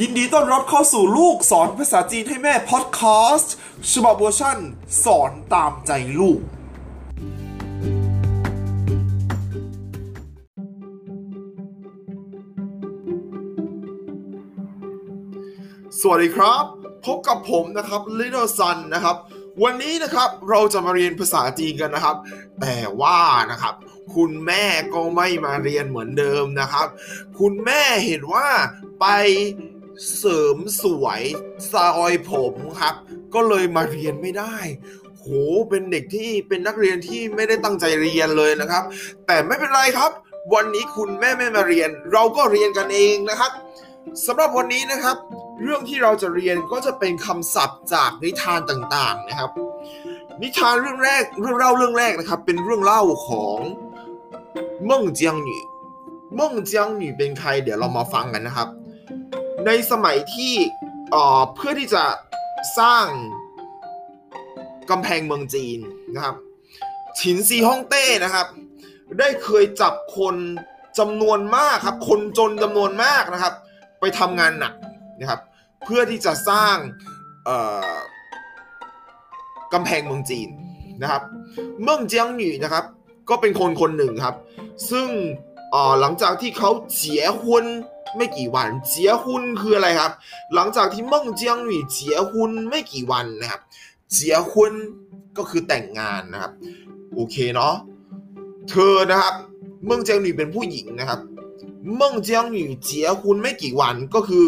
ยินดีต้อนรับเข้าสู่ลูกสอนภาษาจีนให้แม่พอดแคสต์ฉบับเวอร์ชั่น สอนตามใจลูก สวัสดีครับ พบกับผมนะครับ Little Sun นะครับ วันนี้นะครับเราจะมาเรียนภาษาจีนกันนะครับ แต่ว่านะครับคุณแม่ก็ไม่มาเรียนเหมือนเดิมนะครับ คุณแม่เห็นว่าไป เสริมสวยซอยผมครับ ก็เลยมาเรียนไม่ได้ โห เป็นเด็กที่เป็นนักเรียนที่ไม่ได้ตั้งใจเรียนเลยนะครับ แต่ไม่เป็นไรครับ วันนี้คุณแม่ไม่มาเรียน เราก็เรียนกันเองนะครับสำหรับวันนี้นะครับ เรื่องที่เราจะเรียนก็จะเป็นคำศัพท์จากนิทานต่างๆนะครับ นิทานเรื่องแรกเรื่องเล่าเรื่องแรกนะครับ เป็นเรื่องเล่าของเม่งเจียงหนีเม่งเจียงหนีเป็นใคร เดี๋ยวเรามาฟังกันนะครับ ในสมัยที่เพื่อที่จะสร้างกำแพงเมืองจีนนะครับฉินซีฮ่องเต้นะครับ ได้เคยจับคนจำนวนมากครับ คนจนจำนวนมากนะครับ ไปทำงานหนักนะครับ เพื่อที่จะสร้างกำแพงเมืองจีนนะครับเมืองเจียงหนี่นะครับ ก็เป็นคนคนหนึ่งครับ ซึ่งหลังจากที่เขาเจียฮุน ไม่กี่วันเจียฮุนคืออะไรครับ หลังจากที่เมืองเจียงหนี่เจียฮุนไม่กี่วันนะครับเจียฮุนก็คือแต่งงานนะครับโอเคเนาะเธอนะครับเมืองเจียงหนี่เป็นผู้หญิงนะครับเมืองเจียงหนี่เจียฮุนไม่กี่วันก็คือ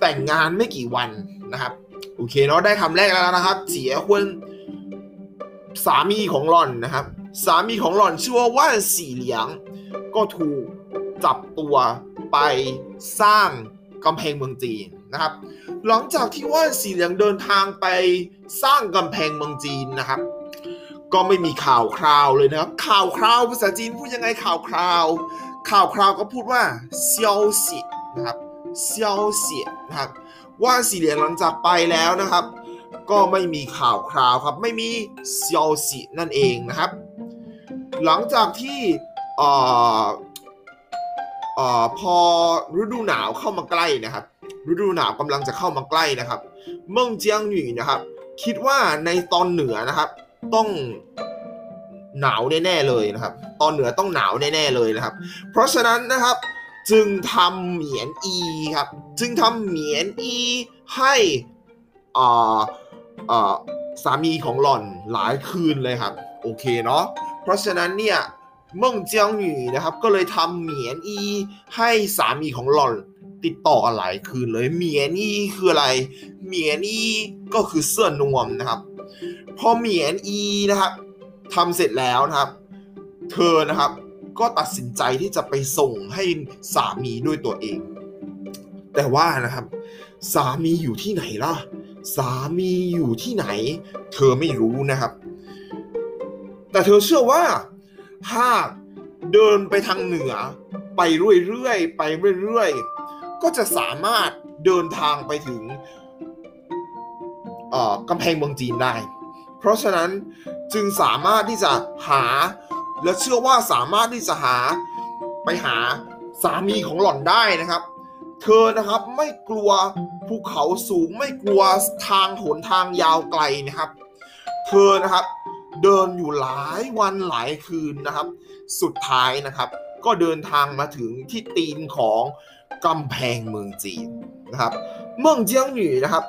แต่งงานไม่กี่วันนะครับโอเคเนาะได้คำแรกแล้วนะครับเจียฮุนสามีของหล่อนนะครับ สามีของหล่อนชื่อว่าว่านสีเหลียง ก็ถูกจับตัว ไปสร้างกำแพงเมืองจีนนะครับ หลังจากที่ว่านสีเหลียงเดินทางไปสร้างกำแพงเมืองจีนนะครับ ก็ไม่มีข่าวคราวเลยนะครับ ข่าวคราวภาษาจีนพูดยังไงข่าวคราว ข่าวคราวก็พูดว่าเซียวสีนะครับเซียวสีนะครับ ว่านสีเหลียงหลังจากไปแล้วนะครับ ก็ไม่มีข่าวคราวครับ ไม่มีเซียวสีนั่นเองนะครับ หลังจากที่เอพอฤดูหนาวเข้ามาใกล้นะครับ ฤดูหนาวกำลังจะเข้ามาใกล้นะครับ เมืองเจียงหนี่นะครับ คิดว่าในตอนเหนือนะครับ ต้องหนาวแน่ๆเลยนะครับ ตอนเหนือต้องหนาวแน่ๆเลยนะครับ เพราะฉะนั้นนะครับจึงทำเหมียนอีครับ จึงทำเหมียนอีให้อ่าอ่าสามีของหล่อนหลายคืนเลยครับ โอเคเนาะเพราะฉะนั้นเนี่ย มืองเจียงหนี่นะครับ ก็เลยทำเหมียนอีให้สามีของหล่อนติดต่อกันหลายคืนเลยเหมียนอีคืออะไรเหมียนอีก็คือเสื้อนวมนะครับ พอเหมียนอีนะครับทำเสร็จแล้วนะครับ เธอนะครับก็ตัดสินใจที่จะไปส่งให้สามีด้วยตัวเอง แต่ว่านะครับ สามีอยู่ที่ไหนล่ะ สามีอยู่ที่ไหน เธอไม่รู้นะครับ แต่เธอเชื่อว่า หากเดินไปทางเหนือ ไปเรื่อยๆไปเรื่อยๆก็จะสามารถเดินทางไปถึงกำแพงเมืองจีนได้ เพราะฉะนั้นจึงสามารถที่จะหา และเชื่อว่าสามารถที่จะหาไปหาสามีของหล่อนได้นะครับ เธอนะครับไม่กลัวภูเขาสูงไม่กลัวทางหนทางยาวไกลนะครับ เธอนะครับ เดินอยู่หลายวันหลายคืนนะครับ สุดท้ายนะครับ ก็เดินทางมาถึงที่ตีนของกำแพงเมืองจีนนะครับ เมืองเจียงหนี่นะครับ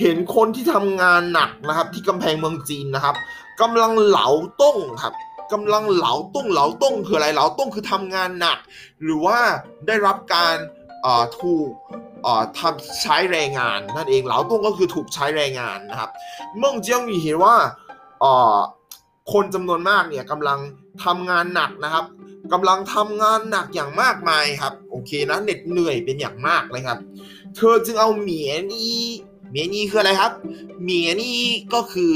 เห็นคนที่ทำงานหนักนะครับ ที่กำแพงเมืองจีนนะครับกำลังเหลาต้งครับกำลังเหลาต้งเหลาต้งคืออะไรเหลาต้งคือทำงานหนัก หรือว่าได้รับการถูกทำใช้แรงงานนั่นเองเหลาต้งก็คือถูกใช้แรงงานนะครับเมืองเจียงหนี่เห็นว่า คนจำนวนมากเนี่ยกำลังทำงานหนักนะครับกำลังทำงานหนักอย่างมากมายครับ โอเคนะเหน็ดเหนื่อยเป็นอย่างมากเลยครับ เธอจึงเอาเหมียนี่เหมียนี่คืออะไรครับ เหมียนี่ก็คือ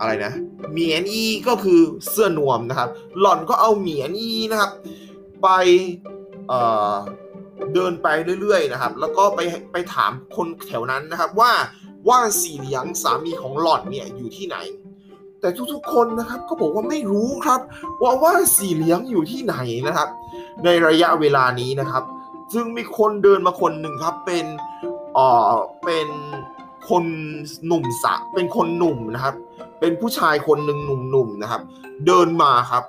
อะไรนะเหมียนี่ก็คือเสื้อนวมนะครับ หล่อนก็เอาเหมียนี่นะครับ ไปเอ่อเดินไปเรื่อยๆนะครับ แล้วก็ไปไปถามคนแถวนั้นนะครับ ว่าว่านสีเหลียงสามีของหล่อนเนี่ยอยู่ที่ไหน แต่ทุกๆคนนะครับก็บอกว่าไม่รู้ครับ ว่าว่าสีเหลียงอยู่ที่ไหนนะครับ ในระยะเวลานี้นะครับ จึงมีคนเดินมาคนหนึ่งครับเป็นเอ่อเป็นคนหนุ่มสะเป็นคนหนุ่มนะครับ เป็นผู้ชายคนหนึ่งหนุ่มๆนะครับ เดินมาครับ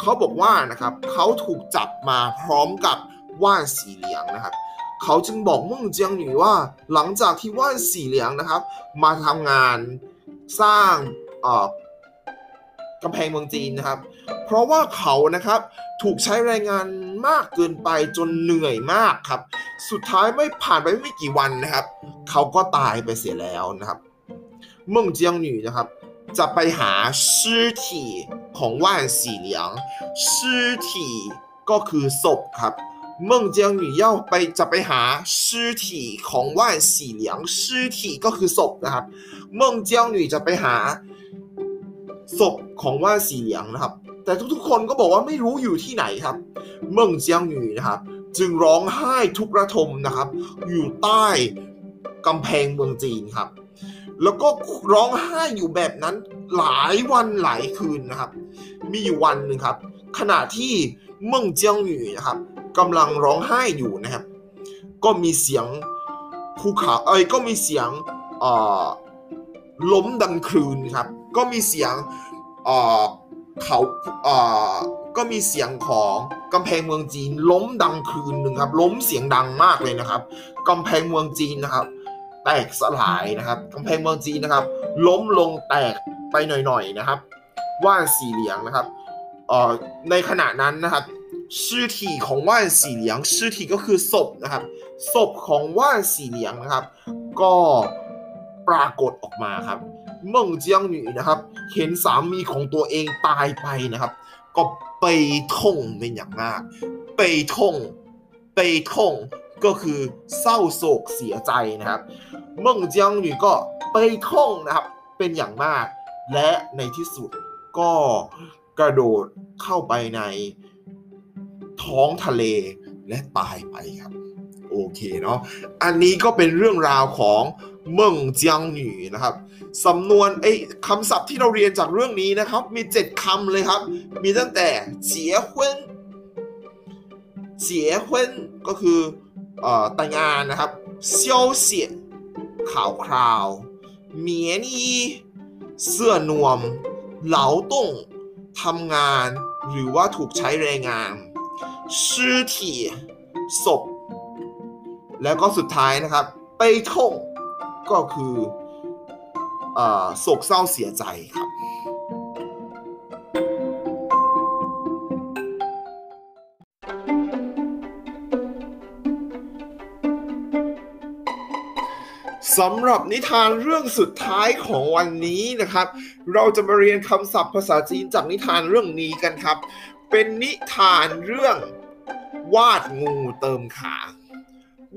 เขาบอกว่านะครับเขาถูกจับมาพร้อมกับว่านสีเหลียงนะครับเขาจึงบอกมุ่งเจียงหนีว่าหลังจากที่ว่านสีเหลียงนะครับ มาทำงานสร้าง กำแพงเมืองจีนนะครับ เพราะว่าเขานะครับถูกใช้แรงงานมากเกินไปจนเหนื่อยมากครับ สุดท้ายไม่ผ่านไปไม่กี่วันนะครับ เขาก็ตายไปเสียแล้วนะครับเมืองเจียงหนี่นะครับ จะไปหาชื่อที่ของว่านสีเหลียงชื่อที่ก็คือศพครับเมืองเจียงหนี่ย่ไปจะไปหาชื่อที่ของว่านสีเหลียงชื่อที่ก็คือศพนะครับเมืองเจียงหนี่จะไปหา ศพของว่าสีเหลียงนะครับ แต่ทุกๆ คนก็บอกว่าไม่รู้อยู่ที่ไหนครับ เมืองเจียงหนีนะครับ จึงร้องไห้ทุกระทมนะครับ อยู่ใต้กำแพงเมืองจีนครับ แล้วก็ร้องไห้อยู่แบบนั้นหลายวันหลายคืนนะครับ มีอยู่วันหนึ่งครับ ขณะที่เมืองเจียงหนีนะครับกำลังร้องไห้อยู่นะครับ ก็มีเสียงภูเขาเอ้ยก็มีเสียงล้มดังคลืนครับ ก็มีเสียงเขาก็มีเสียงของกำแพงเมืองจีนล้มดังคืนหนึ่งครับล้มเสียงดังมากเลยนะครับกำแพงเมืองจีนนะครับ แตกสลายนะครับกำแพงเมืองจีนนะครับ ล้มลงแตกไปหน่อยๆนะครับ ว่านสี่เหลียงนะครับในขณะนั้นนะครับชื่อที่ของว่านสี่เหลียงชื่อที่ก็คือศพนะครับศพของว่านสี่เหลียงนะครับ ก็ปรากฏออกมาครับ เมิงเจียงหนีนะครับ เห็นสามีของตัวเองตายไปนะครับ ก็ไปท่งเป็นอย่างมากไปท่งไปท่งก็คือเศร้าโศกเสียใจนะครับเมิงเจียงหนีก็ไปท่งนะครับ เป็นอย่างมาก และในที่สุดก็กระโดดเข้าไปในท้องทะเลและตายไปครับ โอเคเนาะอันนี้ก็เป็นเรื่องราวของ เมิงเจียงหนีนะครับสำนวนไอ้คำศัพท์ที่เราเรียนจากเรื่องนี้นะครับ มีเจ็ดคำเลยครับ มีตั้งแต่เจียฮุนเจียฮุนก็คือเอ่อแต่งงานนะครับเซียวเสียข่าวคราวเมียนีเสื้อนวม เหลาต้งทำงาน หรือว่าถูกใช้แรงงาน尸体ศพ แล้วก็สุดท้ายนะครับ ไปท่ง ก็คือโศกเศร้าเสียใจครับสำหรับนิทานเรื่องสุดท้ายของวันนี้นะครับ เราจะมาเรียนคำศัพท์ภาษาจีนจากนิทานเรื่องนี้กันครับ เป็นนิทานเรื่องวาดงูเติมขา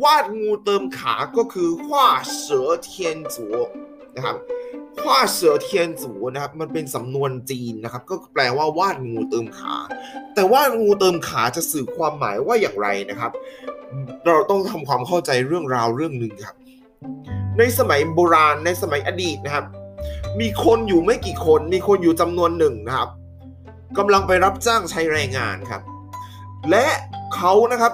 วาดงูเติมขาก็คือว่าเสือเทียนจูนะครับว่าเสือเทียนจูนะครับมันเป็นสำนวนจีนนะครับ ก็แปลว่าวาดงูเติมขา แต่วาดงูเติมขาจะสื่อความหมายว่าอย่างไรนะครับ เราต้องทำความเข้าใจเรื่องราวเรื่องหนึ่งครับ ในสมัยโบราณในสมัยอดีตนะครับ มีคนอยู่ไม่กี่คน มีคนอยู่จำนวนหนึ่งนะครับกำลังไปรับจ้างใช้แรงงานครับ และเขานะครับ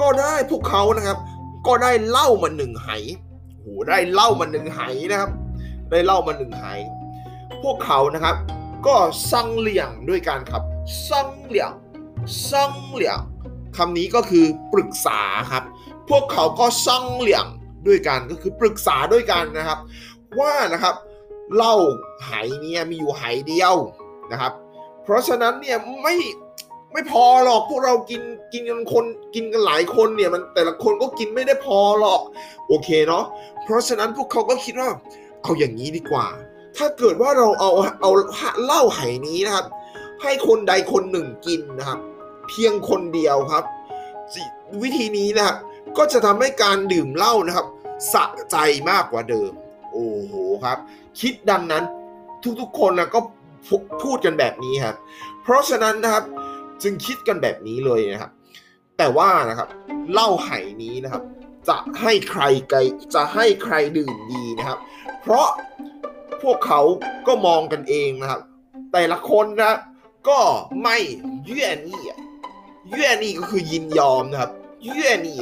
ก็ได้พวกเขานะครับ ก็ได้เล่ามาหนึ่งไหโหได้เล่ามาหนึ่งไหนะครับ ได้เล่ามาหนึ่งไหพวกเขานะครับ ก็ซังเหลี่ยงด้วยกันครับซังเหลี่ยงซังเหลี่ยงคำนี้ก็คือปรึกษาครับ พวกเขาก็ซังเหลี่ยงด้วยกันก็คือปรึกษาด้วยกันนะครับ ว่านะครับเล่าไหเนี่ยมีอยู่ไหเดียวนะครับ เพราะฉะนั้นเนี่ยไม่ ไม่พอหรอกพวกเรากินกินกันคนกินกันหลายคนเนี่ยมันแต่ละคนก็กินไม่ได้พอหรอกโอเคเนาะเพราะฉะนั้นพวกเขาก็คิดว่า เอาอย่างนี้ดีกว่า ถ้าเกิดว่าเราเอาเอาเหล้าไหนี้นะครับ ให้คนใดคนหนึ่งกินนะครับ เพียงคนเดียวครับ วิธีนี้นะครับก็จะทำให้การดื่มเหล้านะครับสะใจมากกว่าเดิม โอ้โหครับ คิดดังนั้นทุกๆคนนะก็พูดกันแบบนี้ครับเพราะฉะนั้นนะครับ จึงคิดกันแบบนี้เลยนะครับ แต่ว่านะครับเหล้าไหนี้นะครับ จะให้ใครไกจะให้ใครดื่มดีนะครับ เพราะพวกเขาก็มองกันเองนะครับ แต่ละคนนะก็ไม่เยื่อนี่เยื่อนี่ก็คือยินยอมนะครับ愿意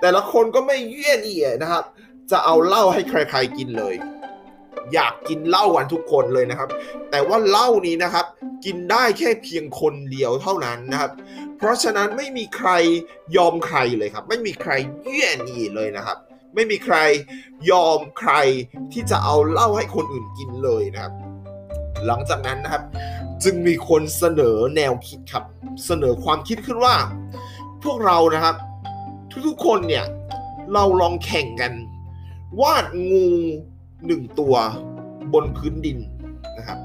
แต่ละคนก็ไม่เยื่อนี่นะครับ จะเอาเหล้าให้ใครๆกินเลย อยากกินเหล้ากันทุกคนเลยนะครับ แต่ว่าเหล้านี้นะครับ กินได้แค่เพียงคนเดียวเท่านั้นนะครับ เพราะฉะนั้นไม่มีใครยอมใครเลยครับ ไม่มีใครเยื่อนี่เลยนะครับ ไม่มีใครยอมใครที่จะเอาเหล้าให้คนอื่นกินเลยนะครับ หลังจากนั้นนะครับ จึงมีคนเสนอแนวคิดครับ เสนอความคิดขึ้นว่า พวกเรานะครับ ทุกๆคนเนี่ยเราลองแข่งกัน วาดงู หนึ่งตัวบนพื้นดินนะครับ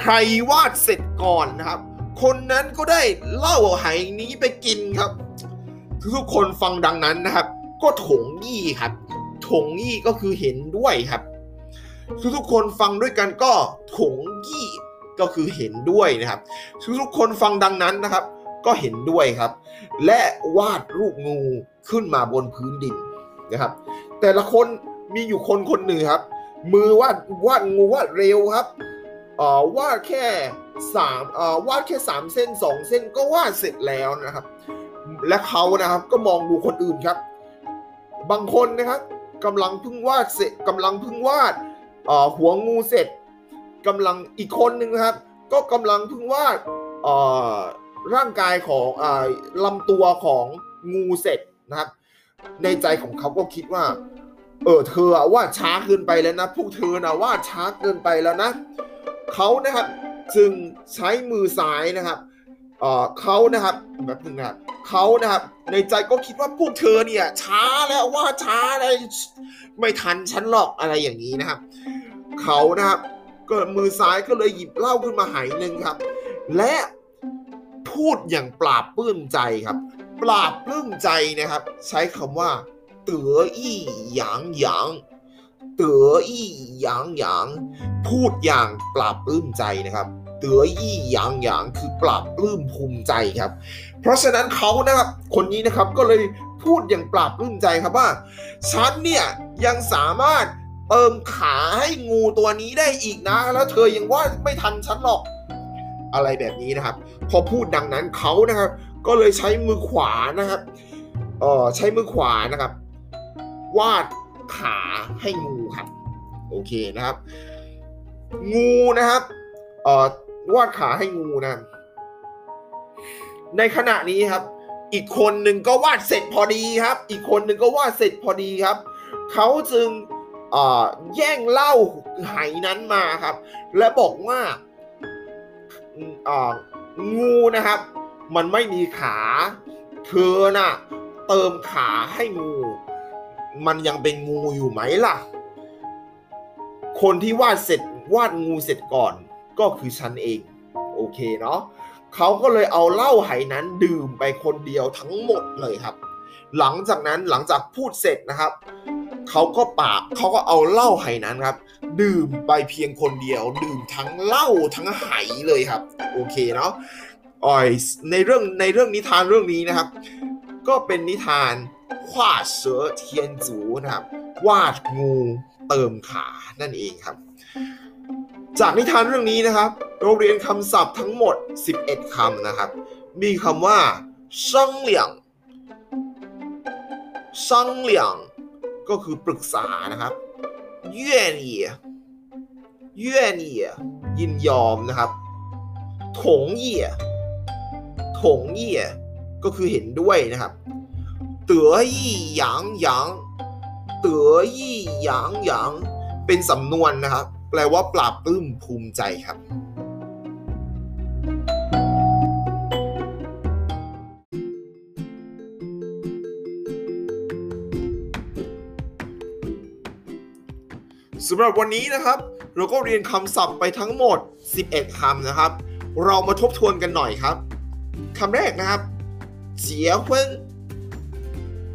ใครวาดเสร็จก่อนนะครับ คนนั้นก็ได้เล้าไหนี้ไปกินครับทุกคนฟังดังนั้นนะครับ ก็ถงยี่ครับถงยี่ก็คือเห็นด้วยครับ ทุกๆคนฟังด้วยกันก็ถงยี่ก็คือเห็นด้วยนะครับทุกๆคนฟังดังนั้นนะครับ ก็เห็นด้วยครับ และวาดรูปงูขึ้นมาบนพื้นดินนะครับ แต่ละคนมีอยู่คนคนหนึ่งครับ มือวาดวาดงูวาดเร็วครับเอ่อวาดแค่สามเอ่อวาดแค่สามเส้นสองเส้นก็วาดเสร็จแล้วนะครับ และเขานะครับก็มองดูคนอื่นครับ บางคนนะครับกำลังเพิ่งวาดเสร็จกำลังเพิ่งวาดเอ่อหัวงูเสร็จกำลังอีกคนหนึ่งครับ ก็กำลังเพิ่งวาดเอ่อร่างกายของอ่าลำตัวของงูเสร็จนะครับ ในใจของเขาก็คิดว่า เออเธอว่าช้าเกินไปแล้วนะ พวกเธอนะว่าช้าเกินไปแล้วนะเขานะครับจึงใช้มือซ้ายนะครับเออเขานะครับแบบนึงนะเขานะครับ ในใจก็คิดว่าพวกเธอเนี่ย ช้าแล้วว่าช้าเลยไม่ทันฉันหรอกอะไรอย่างนี้นะครับเขานะครับก็มือซ้ายก็เลยหยิบเหล้าขึ้นมาหายหนึ่งครับ และพูดอย่างปราบปลื้มใจครับ ปราบปลื้มใจนะครับ ใช้คำว่า เต๋ออี้หยางหยางเต๋ออี้หยางหยางพูดอย่างปราบปลื้มใจนะครับเต๋ออี้หยางหยางคือปราบปลื้มภูมิใจครับ เพราะฉะนั้นเขานะครับคนนี้นะครับก็เลยพูดอย่างปราบปลื้มใจครับว่าฉันเนี่ยยังสามารถเติมขาให้งูตัวนี้ได้อีกนะ แล้วเธอยังว่าไม่ทันฉันหรอกอะไรแบบนี้นะครับ พอพูดดังนั้นเขานะครับ ก็เลยใช้มือขวานะครับเออใช้มือขวานะครับ วาดขาให้งูครับ โอเคนะครับ งูนะครับเอ่อวาดขาให้งูนะ ในขณะนี้ครับ อีกคนหนึ่งก็วาดเสร็จพอดีครับ อีกคนหนึ่งก็วาดเสร็จพอดีครับ เขาจึงแย่งเหล้าไหนั้นมาครับ และบอกว่างูนะครับ มันไม่มีขา เธอน่ะ เติมขาให้งู มันยังเป็นงูอยู่ไหมล่ะ คนที่วาดเสร็จวาดงูเสร็จก่อนก็คือฉันเอง โอเคเนาะเขาก็เลยเอาเหล้าไหนั้นดื่มไปคนเดียวทั้งหมดเลยครับ หลังจากนั้นหลังจากพูดเสร็จนะครับเขาก็ปากเขาก็เอาเหล้าไหนั้นครับ ดื่มไปเพียงคนเดียว ดื่มทั้งเหล้าทั้งไหเลยครับ โอเคเนาะอ่อยในเรื่องในเรื่องนิทานเรื่องนี้นะครับ ก็เป็นนิทานขว้าเสือเทียนจูนะครับวาดงูเติมขานั่นเองครับ จากนิทานเรื่องนี้นะครับ เราเรียนคำศัพท์ทั้งหมด 11คำนะครับ มีคำว่าช่างเหลี่ยงช่างเหลี่ยงก็คือปรึกษานะครับเย่หนี่เย่หนี่ยินยอมนะครับ ถงเย่ถงเย่ ก็คือเห็นด้วยนะครับเต๋อยี่หยางหยางเต๋อยี่หยางหยางเป็นสำนวนนะครับ แปลว่าปราบปลื้มภูมิใจครับสำหรับวันนี้นะครับ เราก็เรียนคำศัพท์ไปทั้งหมด 11คำนะครับ เรามาทบทวนกันหน่อยครับคำแรกนะครับ เจียฮุน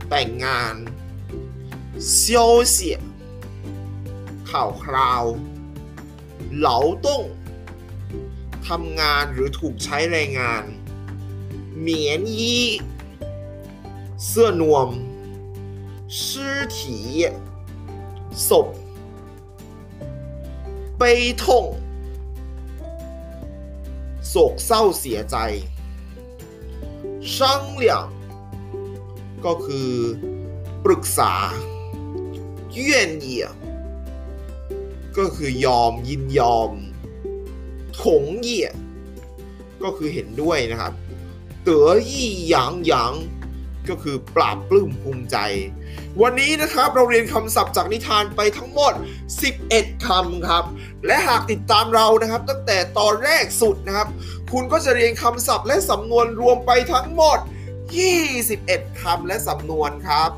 แต่งงานเซียวเสียข่าวคราว เหลาต้งทำงานหรือถูกใช้แรงงาน เหมียนยี่เสื้อนวม尸体ศพ悲痛โศกเศร้าเสียใจ 商量ก็คือปรึกษาเยื่นเหี่ยก็คือยอมยินยอม ถงเหี่ยก็คือเห็นด้วยนะครับ เต๋อยี่หยางหยางก็คือปราบปลื้มภูมิใจ วันนี้นะครับเราเรียนคำศัพท์จากนิทานไปทั้งหมด 11คำครับ และหากติดตามเรานะครับ ตั้งแต่ตอนแรกสุดนะครับ คุณก็จะเรียนคำศัพท์และสำนวนรวมไปทั้งหมด 21คำและสำนวนครับ